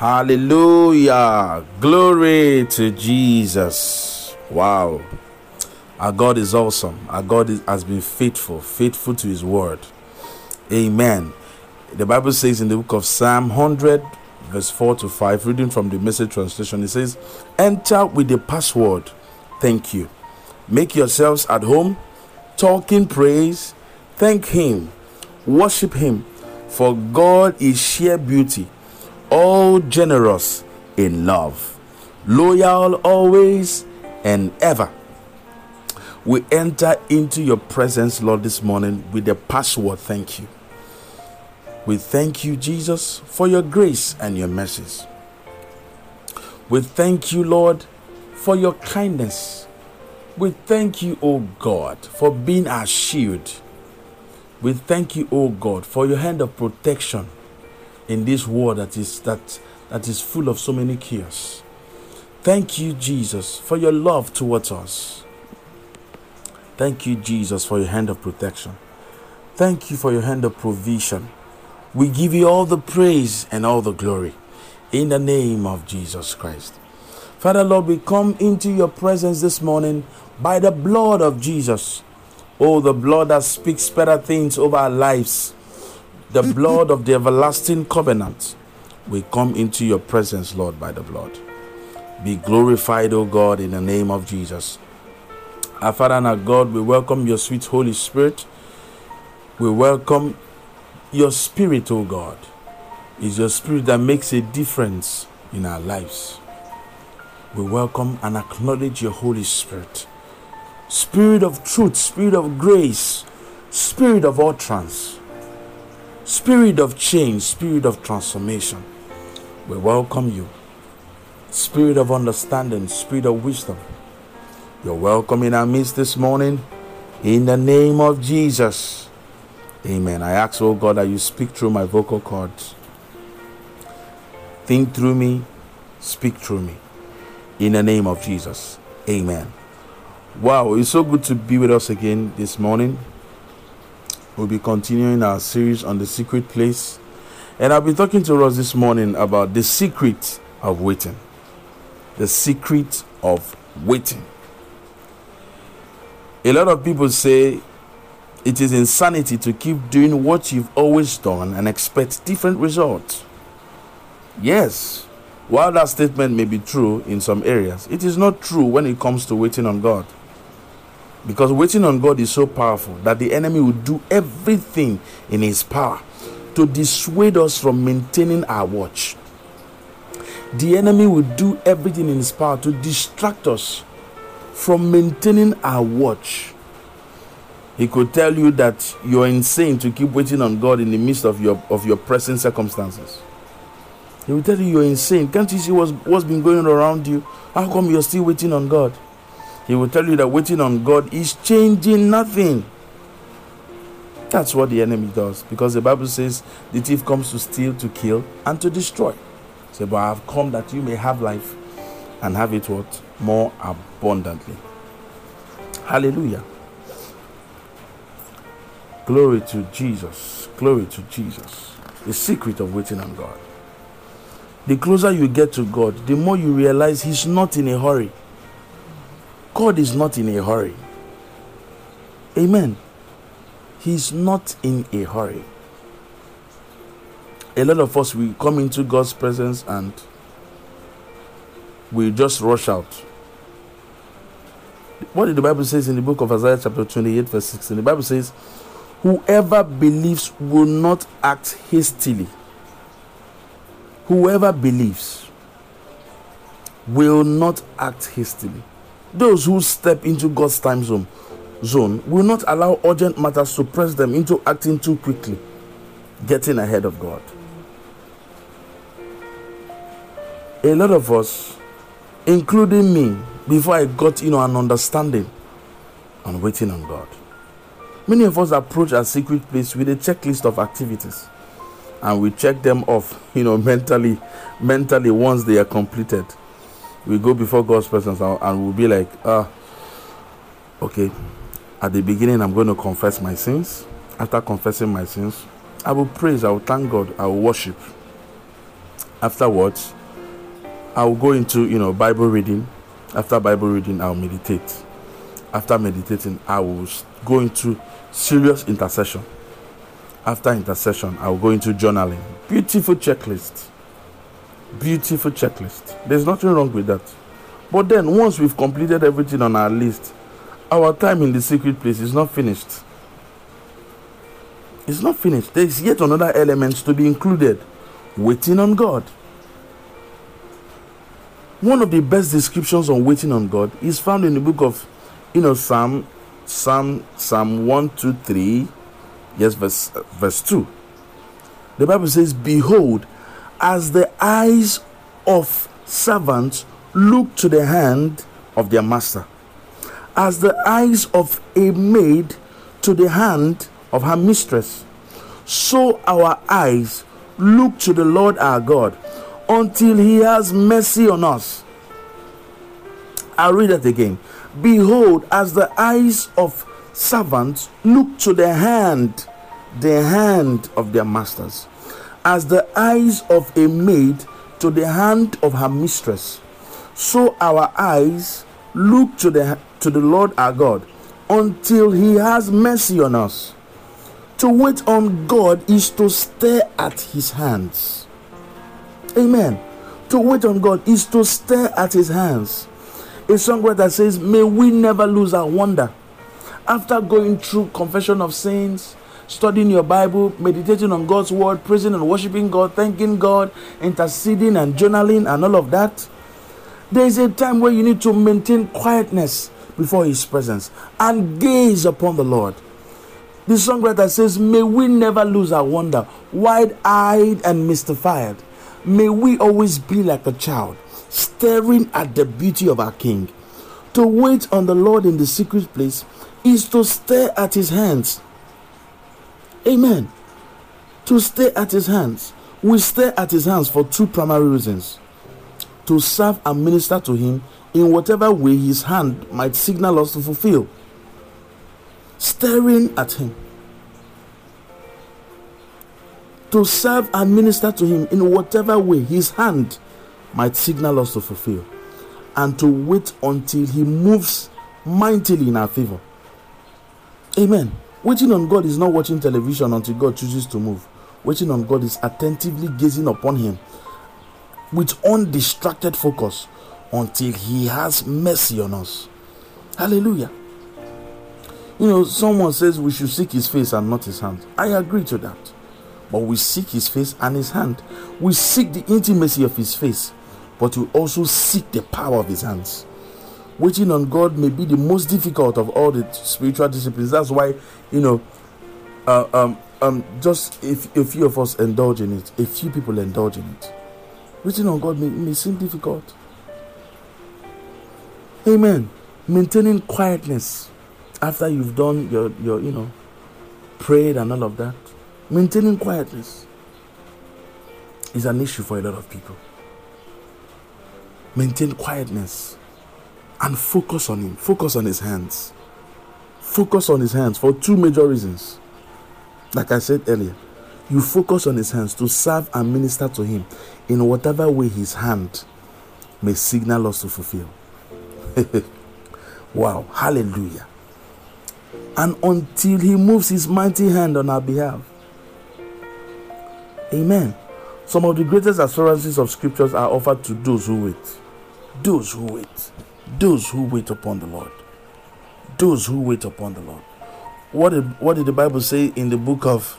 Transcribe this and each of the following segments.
Hallelujah. Glory to Jesus. Wow. Our God is awesome. Our God is, has been faithful, faithful to his word. Amen. The Bible says in the book of Psalm 100, verse 4 to 5, reading from the message translation, it says, Enter with the password, thank you. Make yourselves at home, talk in praise, thank Him, worship Him, for God is sheer beauty all generous in love, loyal always and ever. We enter into your presence, Lord, this morning with a password thank you. We thank you, Jesus, for your grace and your mercies. We thank you, Lord, for your kindness. We thank you, O God, for being our shield. We thank you, O God, for your hand of protection in this world that is that that is full of so many chaos. Thank you, Jesus, for your love towards us. Thank you, Jesus, for your hand of protection. Thank you for your hand of provision. We give you all the praise and all the glory in the name of Jesus Christ. Father, Lord, we come into your presence this morning by the blood of Jesus. Oh, the blood that speaks better things over our lives the blood of the everlasting covenant. We come into your presence, Lord, by the blood. Be glorified, O God, in the name of Jesus. Our Father and our God, we welcome your sweet Holy Spirit. We welcome your Spirit, O God. It's your Spirit that makes a difference in our lives. We welcome and acknowledge your Holy Spirit. Spirit of truth, Spirit of grace, Spirit of utterance Spirit of change, Spirit of transformation, we welcome you. Spirit of understanding, Spirit of wisdom, you're welcome in our midst this morning. In the name of Jesus. Amen. I ask, oh God, that you speak through my vocal cords. Think through me, speak through me. In the name of Jesus. Amen. Wow, it's so good to be with us again this morning. We'll be continuing our series on the secret place. And I'll be talking to us this morning about the secret of waiting. The secret of waiting. A lot of people say it is insanity to keep doing what you've always done and expect different results. Yes, while that statement may be true in some areas, it is not true when it comes to waiting on God. Because waiting on God is so powerful that the enemy will do everything in his power to dissuade us from maintaining our watch. The enemy will do everything in his power to distract us from maintaining our watch. He could tell you that you're insane to keep waiting on God in the midst of your of your present circumstances. He will tell you you're insane. Can't you see what's, what's been going around you? How come you're still waiting on God? He will tell you that waiting on God is changing nothing. That's what the enemy does because the Bible says the thief comes to steal, to kill, and to destroy. Say, but I have come that you may have life and have it what? More abundantly. Hallelujah. Glory to Jesus. Glory to Jesus. The secret of waiting on God. The closer you get to God, the more you realize He's not in a hurry. God is not in a hurry. Amen. He's not in a hurry. A lot of us, we come into God's presence and we just rush out. What did the Bible says in the book of Isaiah chapter 28 verse 16? The Bible says, whoever believes will not act hastily. Whoever believes will not act hastily. Those who step into God's time zone, zone will not allow urgent matters to press them into acting too quickly, getting ahead of God. A lot of us, including me, before I got you know an understanding on waiting on God. Many of us approach our secret place with a checklist of activities and we check them off, you know, mentally, mentally once they are completed we go before God's presence and we'll be like, ah, okay, at the beginning, I'm going to confess my sins. After confessing my sins, I will praise, I will thank God, I will worship. Afterwards, I'll go into you know Bible reading. After Bible reading, I'll meditate. After meditating, I will go into serious intercession. After intercession, I'll go into journaling. Beautiful checklist. Beautiful checklist. There's nothing wrong with that. But then, once we've completed everything on our list, our time in the secret place is not finished. It's not finished. There's yet another element to be included waiting on God. One of the best descriptions on waiting on God is found in the book of, you know, Psalm, Psalm, Psalm 1, 2, 3, yes, verse, verse 2. The Bible says, Behold, as the eyes of servants look to the hand of their master, as the eyes of a maid to the hand of her mistress, so our eyes look to the Lord our God until he has mercy on us. I'll read it again. Behold, as the eyes of servants look to the hand, the hand of their masters, as the eyes of a maid to the hand of her mistress, so our eyes look to the to the Lord our God until he has mercy on us. To wait on God is to stare at his hands. Amen. To wait on God is to stare at his hands. A songwriter says, May we never lose our wonder. After going through confession of sins, studying your Bible, meditating on God's word, praising and worshiping God, thanking God, interceding and journaling, and all of that, there is a time where you need to maintain quietness before His presence and gaze upon the Lord. The songwriter says, May we never lose our wonder, wide eyed and mystified. May we always be like a child, staring at the beauty of our King. To wait on the Lord in the secret place is to stare at His hands. Amen. To stay at His hands. We stay at His hands for two primary reasons to serve and minister to Him in whatever way His hand might signal us to fulfill. Staring at Him. To serve and minister to Him in whatever way His hand might signal us to fulfill. And to wait until He moves mightily in our favor. Amen. Waiting on God is not watching television until God chooses to move. Waiting on God is attentively gazing upon Him with undistracted focus until He has mercy on us. Hallelujah. You know, someone says we should seek His face and not His hand. I agree to that. But we seek His face and His hand. We seek the intimacy of His face, but we also seek the power of His hands. Waiting on God may be the most difficult of all the spiritual disciplines. That's why, you know, uh, um, um, just if a few of us indulge in it, a few people indulge in it. Waiting on God may, may seem difficult. Amen. Maintaining quietness after you've done your, your, you know, prayed and all of that. Maintaining quietness is an issue for a lot of people. Maintain quietness and focus on Him. Focus on His hands. Focus on His hands for two major reasons. Like I said earlier, you focus on His hands to serve and minister to Him in whatever way His hand may signal us to fulfill. wow, hallelujah. And until He moves His mighty hand on our behalf. Amen. Some of the greatest assurances of scriptures are offered to those who wait. Those who wait. Those who wait upon the Lord. Those who wait upon the Lord. What did, what did the Bible say in the book of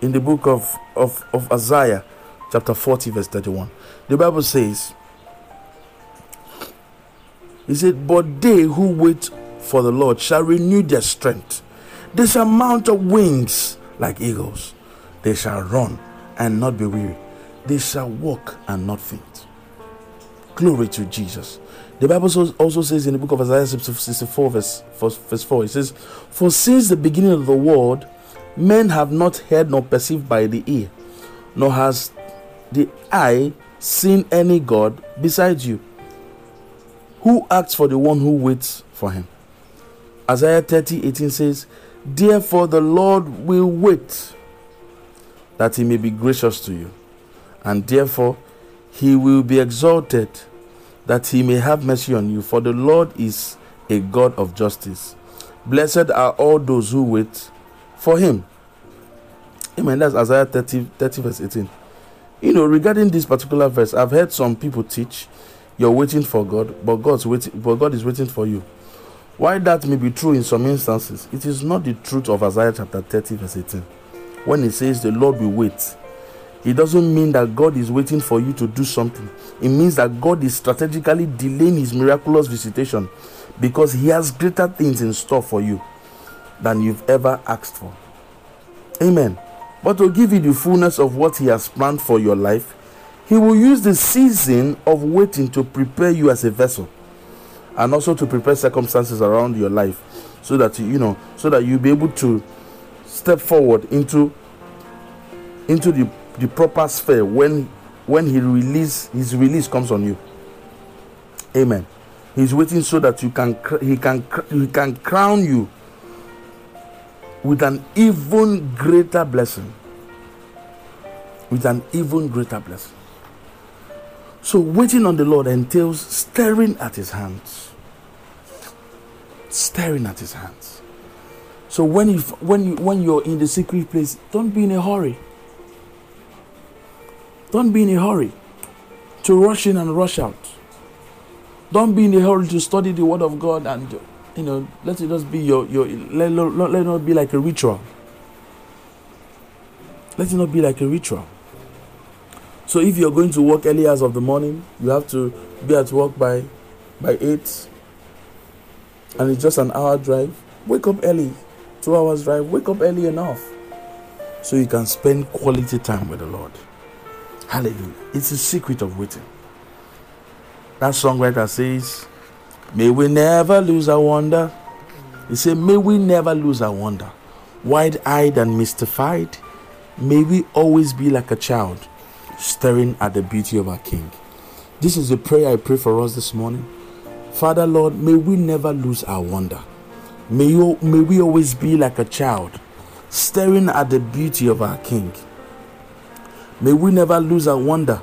in the book of, of, of Isaiah, chapter 40, verse 31? The Bible says, He said, But they who wait for the Lord shall renew their strength. They shall mount up wings like eagles. They shall run and not be weary. They shall walk and not faint. Glory to Jesus. The Bible also says in the book of Isaiah 64, verse, verse 4, it says, For since the beginning of the world, men have not heard nor perceived by the ear, nor has the eye seen any God besides you, who acts for the one who waits for him. Isaiah 30, 18 says, Therefore the Lord will wait that he may be gracious to you, and therefore he will be exalted, that he may have mercy on you. For the Lord is a God of justice. Blessed are all those who wait for him. Amen. That's Isaiah 30, 30 verse 18. You know, regarding this particular verse, I've heard some people teach you're waiting for God, but God's waiting, but God is waiting for you. While that may be true in some instances, it is not the truth of Isaiah chapter 30, verse 18. When it says the Lord will wait, it doesn't mean that God is waiting for you to do something. It means that God is strategically delaying his miraculous visitation because he has greater things in store for you than you've ever asked for. Amen. But to give you the fullness of what he has planned for your life, he will use the season of waiting to prepare you as a vessel and also to prepare circumstances around your life so that you know so that you'll be able to step forward into into the, the proper sphere when when he release his release comes on you amen he's waiting so that you can he can he can crown you with an even greater blessing with an even greater blessing so waiting on the Lord entails staring at his hands. Staring at his hands. So when you when you when you're in the secret place, don't be in a hurry. Don't be in a hurry to rush in and rush out. Don't be in a hurry to study the word of God and you know let it just be your your let, let, let it not be like a ritual. Let it not be like a ritual. So if you're going to work early hours of the morning, you have to be at work by by eight, and it's just an hour drive. Wake up early, two hours drive. Wake up early enough so you can spend quality time with the Lord. Hallelujah! It's the secret of waiting. That songwriter says, "May we never lose our wonder." He said, "May we never lose our wonder." Wide-eyed and mystified, may we always be like a child staring at the beauty of our King. This is the prayer I pray for us this morning. Father Lord, may we never lose our wonder. May, you, may we always be like a child, staring at the beauty of our King. May we never lose our wonder.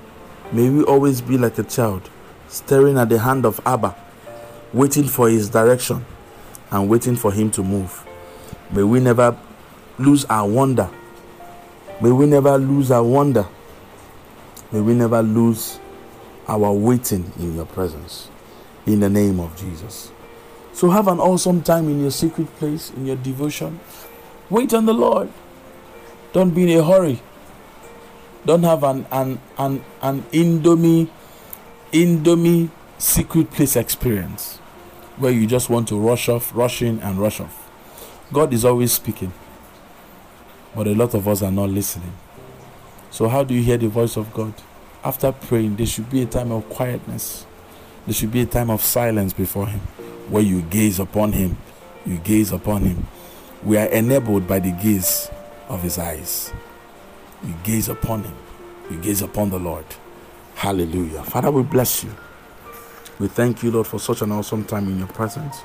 May we always be like a child, staring at the hand of Abba, waiting for his direction and waiting for him to move. May we never lose our wonder. May we never lose our wonder. May we never lose our waiting in your presence. In the name of Jesus. So have an awesome time in your secret place, in your devotion. Wait on the Lord. Don't be in a hurry. Don't have an an an, an Indomie Indomie secret place experience where you just want to rush off, rush in and rush off. God is always speaking. But a lot of us are not listening. So, how do you hear the voice of God? After praying, there should be a time of quietness. There should be a time of silence before Him where you gaze upon Him. You gaze upon Him. We are enabled by the gaze of His eyes. You gaze upon Him. You gaze upon the Lord. Hallelujah. Father, we bless you. We thank you, Lord, for such an awesome time in your presence.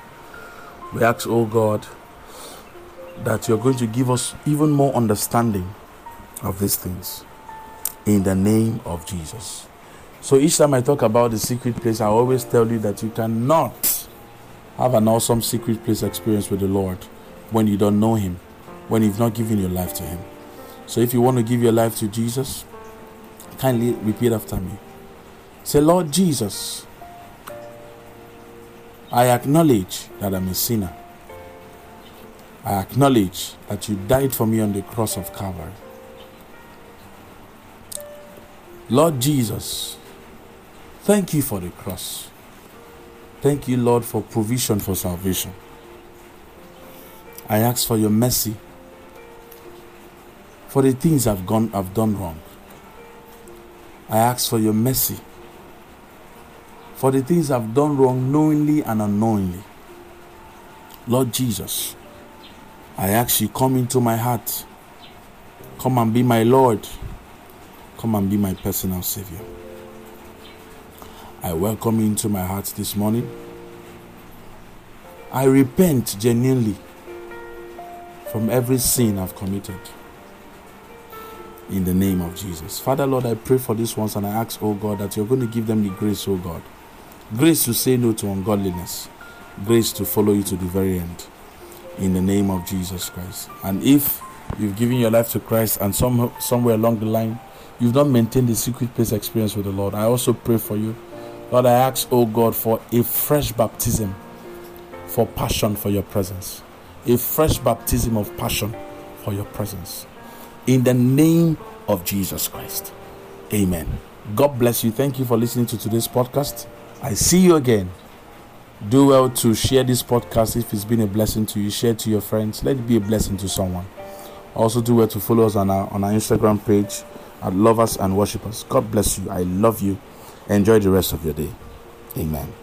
We ask, oh God, that you're going to give us even more understanding of these things in the name of Jesus. So each time I talk about the secret place, I always tell you that you cannot have an awesome secret place experience with the Lord when you don't know Him, when you've not given your life to Him. So if you want to give your life to Jesus, kindly repeat after me. Say, Lord Jesus, I acknowledge that I'm a sinner. I acknowledge that you died for me on the cross of Calvary. Lord Jesus, thank you for the cross. Thank you, Lord, for provision for salvation. I ask for your mercy for the things I've gone I've done wrong. I ask for your mercy for the things I've done wrong knowingly and unknowingly. Lord Jesus, I ask you come into my heart. Come and be my Lord Come and be my personal Savior. I welcome you into my heart this morning. I repent genuinely from every sin I've committed. In the name of Jesus. Father, Lord, I pray for these ones and I ask, oh God, that you're going to give them the grace, oh God. Grace to say no to ungodliness, grace to follow you to the very end in the name of Jesus Christ. And if you've given your life to Christ and some, somewhere along the line you've not maintained the secret place experience with the Lord, I also pray for you. Lord, I ask, oh God, for a fresh baptism for passion for your presence, a fresh baptism of passion for your presence. In the name of Jesus Christ. Amen. God bless you. Thank you for listening to today's podcast. I see you again. Do well to share this podcast if it's been a blessing to you. Share to your friends. Let it be a blessing to someone. Also, do well to follow us on our on our Instagram page at Lovers and Worshippers. God bless you. I love you. Enjoy the rest of your day. Amen.